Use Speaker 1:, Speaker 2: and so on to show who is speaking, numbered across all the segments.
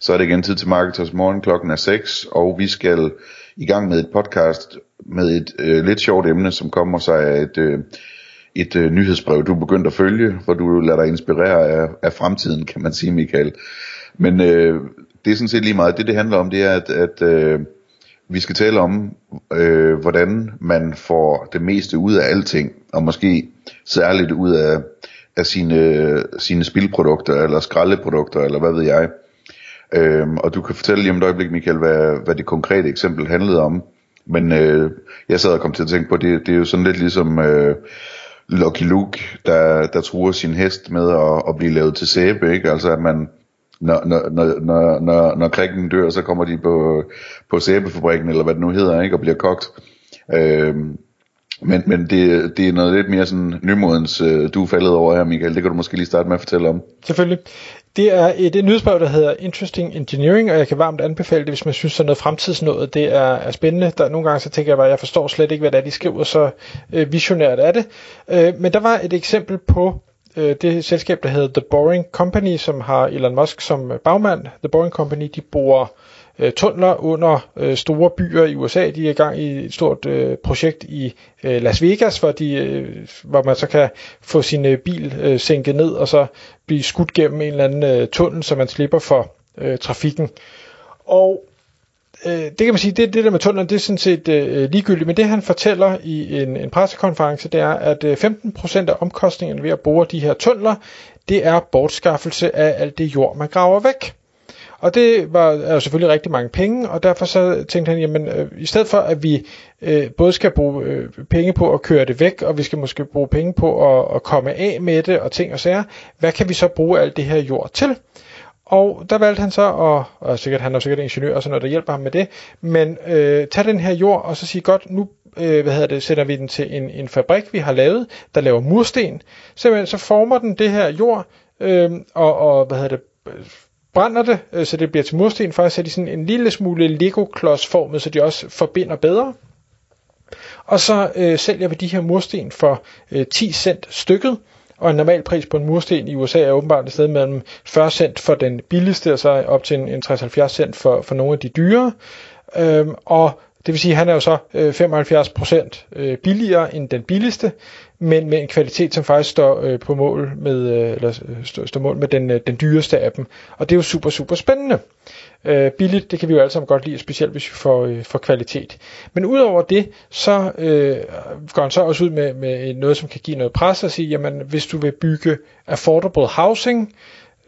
Speaker 1: Så er det igen tid til Marketers Morgen. Klokken er 6, og vi skal i gang med et podcast med et øh, lidt sjovt emne, som kommer sig af et, øh, et øh, nyhedsbrev, du er begyndt at følge, hvor du lader dig inspirere af, af fremtiden, kan man sige, Michael. Men øh, det er sådan set lige meget. Det, det handler om, det er, at, at øh, vi skal tale om, øh, hvordan man får det meste ud af alting, og måske særligt ud af, af sine, sine spilprodukter, eller skraldeprodukter, eller hvad ved jeg. Øhm, og du kan fortælle lige om et øjeblik, Michael, hvad, hvad det konkrete eksempel handlede om. Men øh, jeg sad og kom til at tænke på, det, det er jo sådan lidt ligesom øh, Lucky Luke, der, der truer sin hest med at, at blive lavet til sæbe, ikke? Altså at man, når, når, når, når, når krikken dør, så kommer de på, på sæbefabrikken, eller hvad det nu hedder, ikke? Og bliver kogt. Øhm, men, men det, det er noget lidt mere sådan nymodens, øh, du er faldet over her, Michael. Det kan du måske lige starte med at fortælle om.
Speaker 2: Selvfølgelig. Det er øh, et, et nyhedsbrev, der hedder Interesting Engineering, og jeg kan varmt anbefale det, hvis man synes, sådan noget fremtidsnået det er, er spændende. Der, nogle gange så tænker jeg bare, at jeg forstår slet ikke, hvad det er, de skriver, så øh, visionært er det. Øh, men der var et eksempel på øh, det selskab, der hedder The Boring Company, som har Elon Musk som øh, bagmand. The Boring Company, de bruger øh, Øh, tunneler under øh, store byer i USA. De er i gang i et stort øh, projekt i øh, Las Vegas, hvor, de, øh, hvor man så kan få sin øh, bil øh, sænket ned og så blive skudt gennem en eller anden øh, tunnel, så man slipper for øh, trafikken. Og øh, det kan man sige, det, det der med tunnelen, det er sådan set øh, ligegyldigt, men det han fortæller i en, en pressekonference, det er, at øh, 15% af omkostningerne ved at bore de her tunneler, det er bortskaffelse af alt det jord, man graver væk. Og det var er jo selvfølgelig rigtig mange penge, og derfor så tænkte han, jamen øh, i stedet for at vi øh, både skal bruge øh, penge på at køre det væk, og vi skal måske bruge penge på at, at komme af med det og ting og sager, hvad kan vi så bruge alt det her jord til? Og der valgte han så, og, og sikkert, han er sikkert ingeniør og sådan noget, der hjælper ham med det, men øh, tage den her jord og så sige, godt, nu øh, hvad hedder det, sender vi den til en, en fabrik, vi har lavet, der laver mursten. Så, så former den det her jord, øh, og, og hvad hedder det, brænder det, øh, så det bliver til mursten. Faktisk er de sådan en lille smule Lego-klods formet, så de også forbinder bedre. Og så øh, sælger vi de her mursten for øh, 10 cent stykket. Og en normal pris på en mursten i USA er åbenbart et sted mellem 40 cent for den billigste, og så op til en, en 60-70 cent for, for nogle af de dyre. Øhm, og det vil sige, at han er jo så øh, 75% øh, billigere end den billigste, men med en kvalitet, som faktisk står øh, på mål med, øh, eller øh, står, står mål med den, øh, den dyreste af dem. Og det er jo super, super spændende. Øh, billigt, det kan vi jo alle sammen godt lide, specielt hvis vi får, øh, får kvalitet. Men udover det, så øh, går han så også ud med, med noget, som kan give noget pres og sige, jamen hvis du vil bygge affordable housing,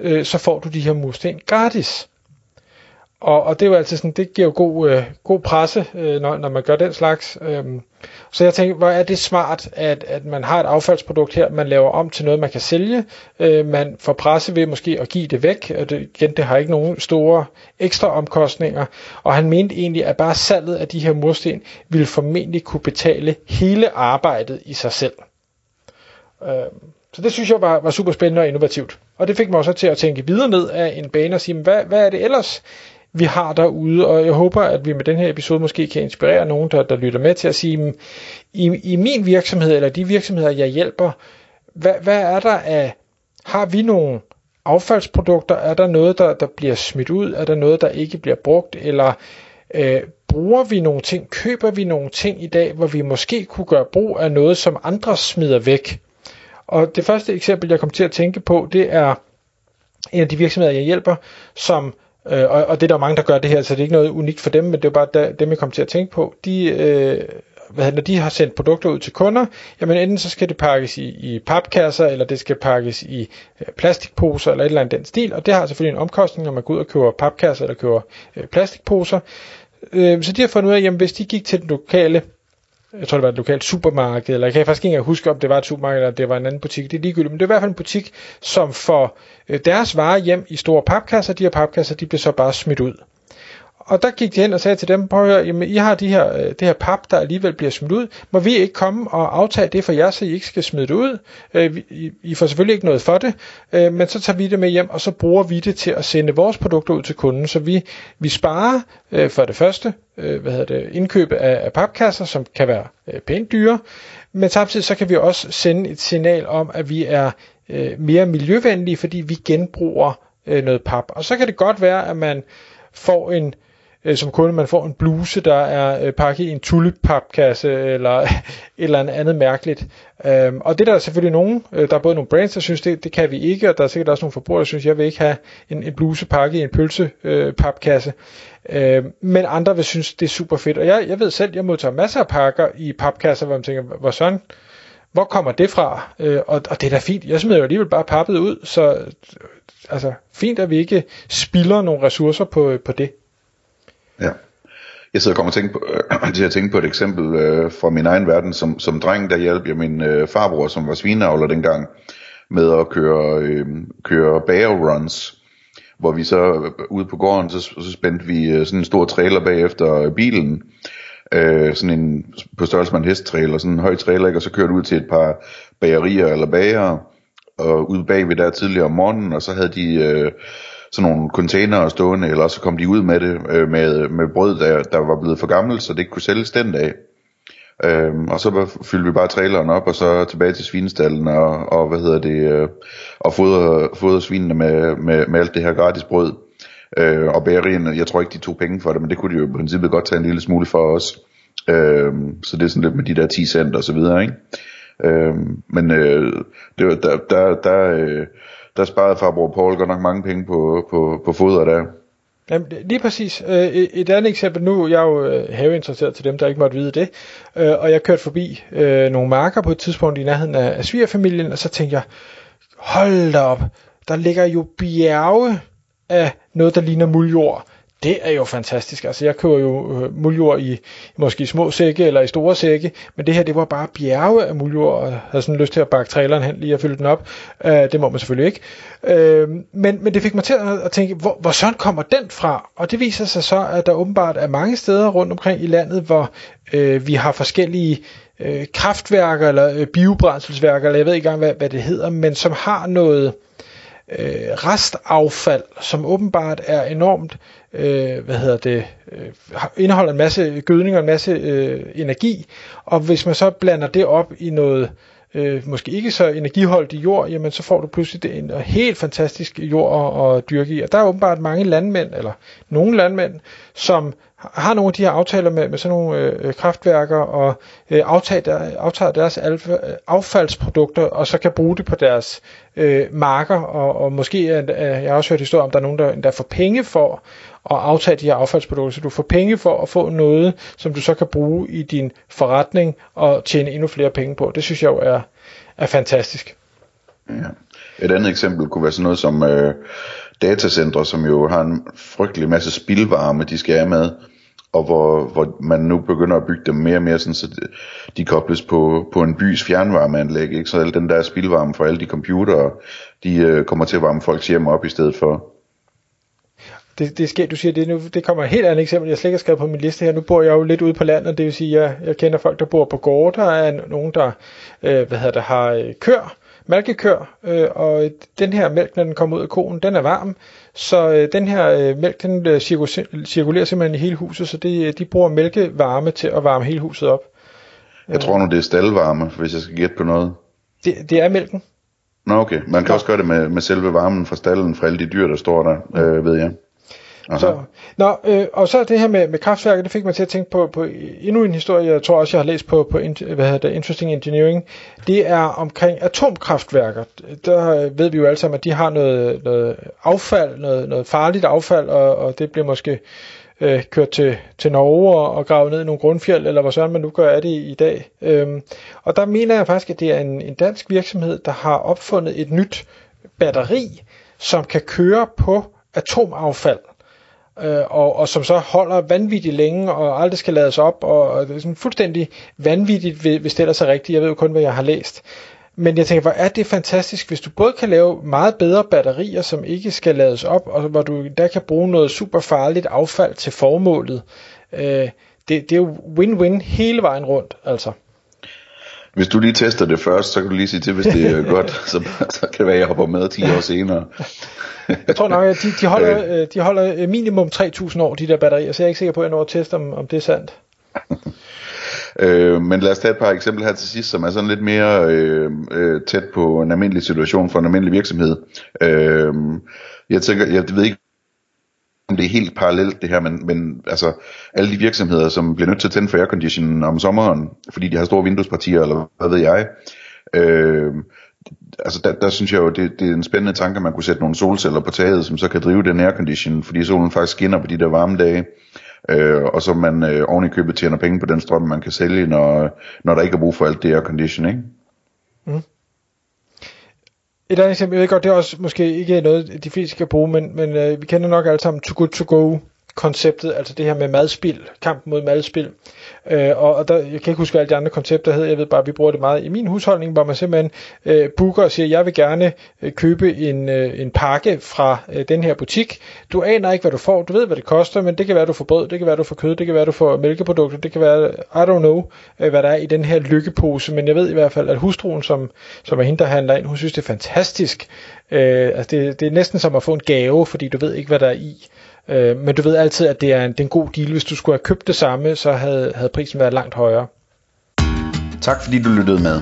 Speaker 2: øh, så får du de her mursten gratis. Og, og det er jo altid sådan, det giver jo god, øh, god presse, øh, når, når man gør den slags. Øhm, så jeg tænkte, hvor er det smart, at, at man har et affaldsprodukt her, man laver om til noget, man kan sælge. Øh, man får presse ved måske at give det væk, og det, igen, det har ikke nogen store ekstra omkostninger. Og han mente egentlig, at bare salget af de her mursten ville formentlig kunne betale hele arbejdet i sig selv. Øh, så det synes jeg var, var super spændende og innovativt. Og det fik mig også til at tænke videre ned af en bane og sige, hvad, hvad er det ellers, vi har derude, og jeg håber, at vi med den her episode måske kan inspirere nogen, der, der lytter med til at sige, mm, i, i min virksomhed, eller de virksomheder, jeg hjælper, hvad, hvad er der af, har vi nogle affaldsprodukter, er der noget, der, der bliver smidt ud, er der noget, der ikke bliver brugt, eller øh, bruger vi nogle ting, køber vi nogle ting i dag, hvor vi måske kunne gøre brug af noget, som andre smider væk. Og det første eksempel, jeg kom til at tænke på, det er en af de virksomheder, jeg hjælper, som Øh, og, og det er der mange, der gør det her, så det er ikke noget unikt for dem, men det er bare der, dem, jeg kommer til at tænke på. De, øh, hvad, når de har sendt produkter ud til kunder, jamen enten så skal det pakkes i, i papkasser, eller det skal pakkes i øh, plastikposer, eller et eller andet den stil, og det har selvfølgelig en omkostning, når man går ud og køber papkasser, eller køber øh, plastikposer. Øh, så de har fundet ud af, at hvis de gik til den lokale jeg tror det var et lokalt supermarked, eller jeg kan faktisk ikke engang huske, om det var et supermarked, eller det var en anden butik, det er ligegyldigt, men det er i hvert fald en butik, som får øh, deres varer hjem i store papkasser, de her papkasser, de bliver så bare smidt ud og der gik de hen og sagde til dem, prøv at høre, jamen, I har de her, øh, det her pap, der alligevel bliver smidt ud. Må vi ikke komme og aftage det for jer, så I ikke skal smide det ud? Øh, I, I får selvfølgelig ikke noget for det, øh, men så tager vi det med hjem, og så bruger vi det til at sende vores produkter ud til kunden. Så vi, vi sparer øh, for det første øh, hvad hedder det, indkøb af, af papkasser, som kan være øh, pænt dyre, men samtidig så kan vi også sende et signal om, at vi er øh, mere miljøvenlige, fordi vi genbruger øh, noget pap. Og så kan det godt være, at man får en øh, som kunde, man får en bluse, der er øh, pakket i en tulippapkasse eller et eller andet mærkeligt. Øhm, og det er der selvfølgelig nogen, øh, der er både nogle brands, der synes, det, det kan vi ikke, og der er sikkert også nogle forbrugere, der synes, jeg vil ikke have en, en bluse pakket i en pølsepapkasse. Øh, øhm, men andre vil synes, det er super fedt. Og jeg, jeg ved selv, jeg modtager masser af pakker i papkasser, hvor man tænker, hvor sådan, hvor kommer det fra? Øh, og, og det er da fint. Jeg smider jo alligevel bare pappet ud, så altså, fint, at vi ikke spilder nogle ressourcer på, på det.
Speaker 1: Ja. Jeg sidder og kommer til at tænke på, øh, til at tænke på et eksempel øh, fra min egen verden. Som, som dreng, der hjalp jeg min øh, farbror, som var svineavler dengang, med at køre, øh, køre runs hvor vi så øh, ude på gården, så, så spændte vi øh, sådan en stor trailer bagefter øh, bilen, øh, sådan en på størrelse med en hesttrailer, sådan en høj trailer, ikke? og så kørte ud til et par bagerier eller bager, og ude bagved der tidligere om morgenen, og så havde de øh, sådan nogle containere stående, eller så kom de ud med det, øh, med, med brød, der, der var blevet for gammelt, så det ikke kunne sælges den dag. Øhm, og så fyldte vi bare traileren op, og så tilbage til svinestallen, og, og hvad hedder det, øh, og fodre, fodre svinene med, med, med alt det her gratis brød. Øh, og bagerierne, jeg tror ikke, de tog penge for det, men det kunne de jo i princippet godt tage en lille smule for os. Øh, så det er sådan lidt med de der 10 cent og så videre, ikke? Øh, men øh, det var, der, der, der, øh, der sparede farbror Paul godt nok mange penge på, på, på foder der.
Speaker 2: Jamen, lige præcis. Øh, et andet eksempel, nu jeg er jo øh, haveinteresseret til dem, der ikke måtte vide det, øh, og jeg kørte forbi nogle marker på et tidspunkt i nærheden af svigerfamilien, og så tænkte jeg, hold da op, der ligger jo bjerge af noget, der ligner muljord det er jo fantastisk. Altså jeg køber jo øh, muljord i, i måske små sække eller i store sække, men det her det var bare bjerge af muljord, og jeg havde sådan lyst til at bakke traileren hen lige og fylde den op. Øh, det må man selvfølgelig ikke. Øh, men, men det fik mig til at, at tænke, hvor, hvor sådan kommer den fra? Og det viser sig så, at der åbenbart er mange steder rundt omkring i landet, hvor øh, vi har forskellige øh, kraftværker eller øh, biobrændselsværker, eller jeg ved ikke engang, hvad, hvad det hedder, men som har noget øh, Øh, restaffald, som åbenbart er enormt øh, hvad hedder det, øh, indeholder en masse gødning og en masse øh, energi, og hvis man så blander det op i noget øh, måske ikke så energiholdig jord, jamen så får du pludselig en helt fantastisk jord at, at dyrke i. Og der er åbenbart mange landmænd, eller nogle landmænd, som har nogle af de her aftaler med, med sådan nogle øh, kraftværker og øh, aftager, der, aftager deres alfa, øh, affaldsprodukter og så kan bruge det på deres øh, marker og, og måske, øh, jeg har også hørt historier om, der er nogen, der, der får penge for at aftage de her affaldsprodukter, så du får penge for at få noget, som du så kan bruge i din forretning og tjene endnu flere penge på. Det synes jeg jo er, er fantastisk.
Speaker 1: Ja. Et andet eksempel kunne være sådan noget som øh, datacentre, som jo har en frygtelig masse spildvarme, de skal af med, og hvor, hvor man nu begynder at bygge dem mere og mere, sådan, så de kobles på, på en bys fjernvarmeanlæg, ikke? så al den der spildvarme fra alle de computere, de øh, kommer til at varme folks hjem op i stedet for
Speaker 2: det, det sker, du siger, det, nu, det kommer et helt andet eksempel, jeg slet ikke har skrevet på min liste her. Nu bor jeg jo lidt ude på landet, det vil sige, jeg, jeg kender folk, der bor på gårde, der er nogen, der øh, hvad hedder det, har øh, kør, mælkekør, øh, og den her mælk, når den kommer ud af koen, den er varm, så øh, den her øh, mælk, den øh, cirkulerer simpelthen i hele huset, så det, de bruger mælkevarme til at varme hele huset op.
Speaker 1: Jeg tror nu, det er staldvarme, hvis jeg skal gætte på noget.
Speaker 2: Det, det er mælken.
Speaker 1: Nå okay, man kan også gøre det med, med selve varmen fra stallen, fra alle de dyr, der står der, øh, ved jeg.
Speaker 2: Så, nå, øh, og så det her med, med kraftværket, det fik mig til at tænke på, på endnu en historie, jeg tror også, jeg har læst på, på hvad hedder det, Interesting Engineering. Det er omkring atomkraftværker. Der ved vi jo alle sammen, at de har noget, noget affald, noget, noget farligt affald, og, og det bliver måske øh, kørt til, til Norge og, og gravet ned i nogle grundfjeld, eller hvad sådan man nu gør af det i, i dag. Øhm, og der mener jeg faktisk, at det er en, en dansk virksomhed, der har opfundet et nyt batteri, som kan køre på atomaffald øh, og, og som så holder vanvittigt længe og aldrig skal lades op, og, og det er sådan fuldstændig vanvittigt, hvis det ellers er rigtigt. Jeg ved jo kun, hvad jeg har læst. men jeg tænker, hvor er det fantastisk, hvis du både kan lave meget bedre batterier, som ikke skal lades op, og hvor du der kan bruge noget super farligt affald til formålet. Øh, det, det er jo win-win hele vejen rundt, altså.
Speaker 1: Hvis du lige tester det først, så kan du lige sige til, hvis det er godt, så, så kan det være, at jeg hopper med 10 år senere.
Speaker 2: jeg tror nok, at de, de, holder, øh, de holder minimum 3.000 år, de der batterier, så jeg er ikke sikker på, at jeg når at teste, om, om det er sandt.
Speaker 1: Øh, men lad os tage et par eksempler her til sidst, som er sådan lidt mere øh, øh, tæt på en almindelig situation for en almindelig virksomhed. Øh, jeg tænker, jeg ved ikke, om det er helt parallelt det her, men, men altså alle de virksomheder, som bliver nødt til at tænde for aircondition om sommeren, fordi de har store vinduespartier, eller hvad ved jeg, øh, altså der, der synes jeg jo, det, det er en spændende tanke, at man kunne sætte nogle solceller på taget, som så kan drive den aircondition, fordi solen faktisk skinner på de der varme dage øh, og så man øh, oven i købet tjener penge på den strøm, man kan sælge, når, når der ikke er brug for alt det air conditioning. Mm.
Speaker 2: Et andet eksempel, jeg ved godt, det er også måske ikke noget, de fleste kan bruge, men, men øh, vi kender nok alle sammen Too Good To Go konceptet, altså det her med madspil, kampen mod madspil. Øh, og, og der, jeg kan ikke huske, hvad alle de andre koncepter hedder, jeg ved bare, at vi bruger det meget i min husholdning, hvor man simpelthen øh, booker og siger, jeg vil gerne øh, købe en, øh, en pakke fra øh, den her butik. Du aner ikke, hvad du får, du ved, hvad det koster, men det kan være, du får brød, det kan være, du får kød, det kan være, du får mælkeprodukter, det kan være, I don't know, øh, hvad der er i den her lykkepose, men jeg ved i hvert fald, at hustruen, som, som er hende, der handler ind, hun synes, det er fantastisk. Øh, altså det, det er næsten som at få en gave, fordi du ved ikke, hvad der er i. Øh, men du ved altid, at det er, en, det er en god deal. Hvis du skulle have købt det samme, så havde, havde prisen været langt højere.
Speaker 1: Tak fordi du lyttede med.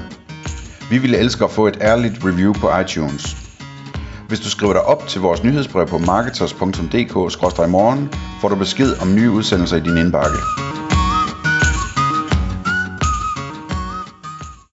Speaker 1: Vi ville elske at få et ærligt review på iTunes. Hvis du skriver dig op til vores nyhedsbrev på marketers.dk-morgen, får du besked om nye udsendelser i din indbakke.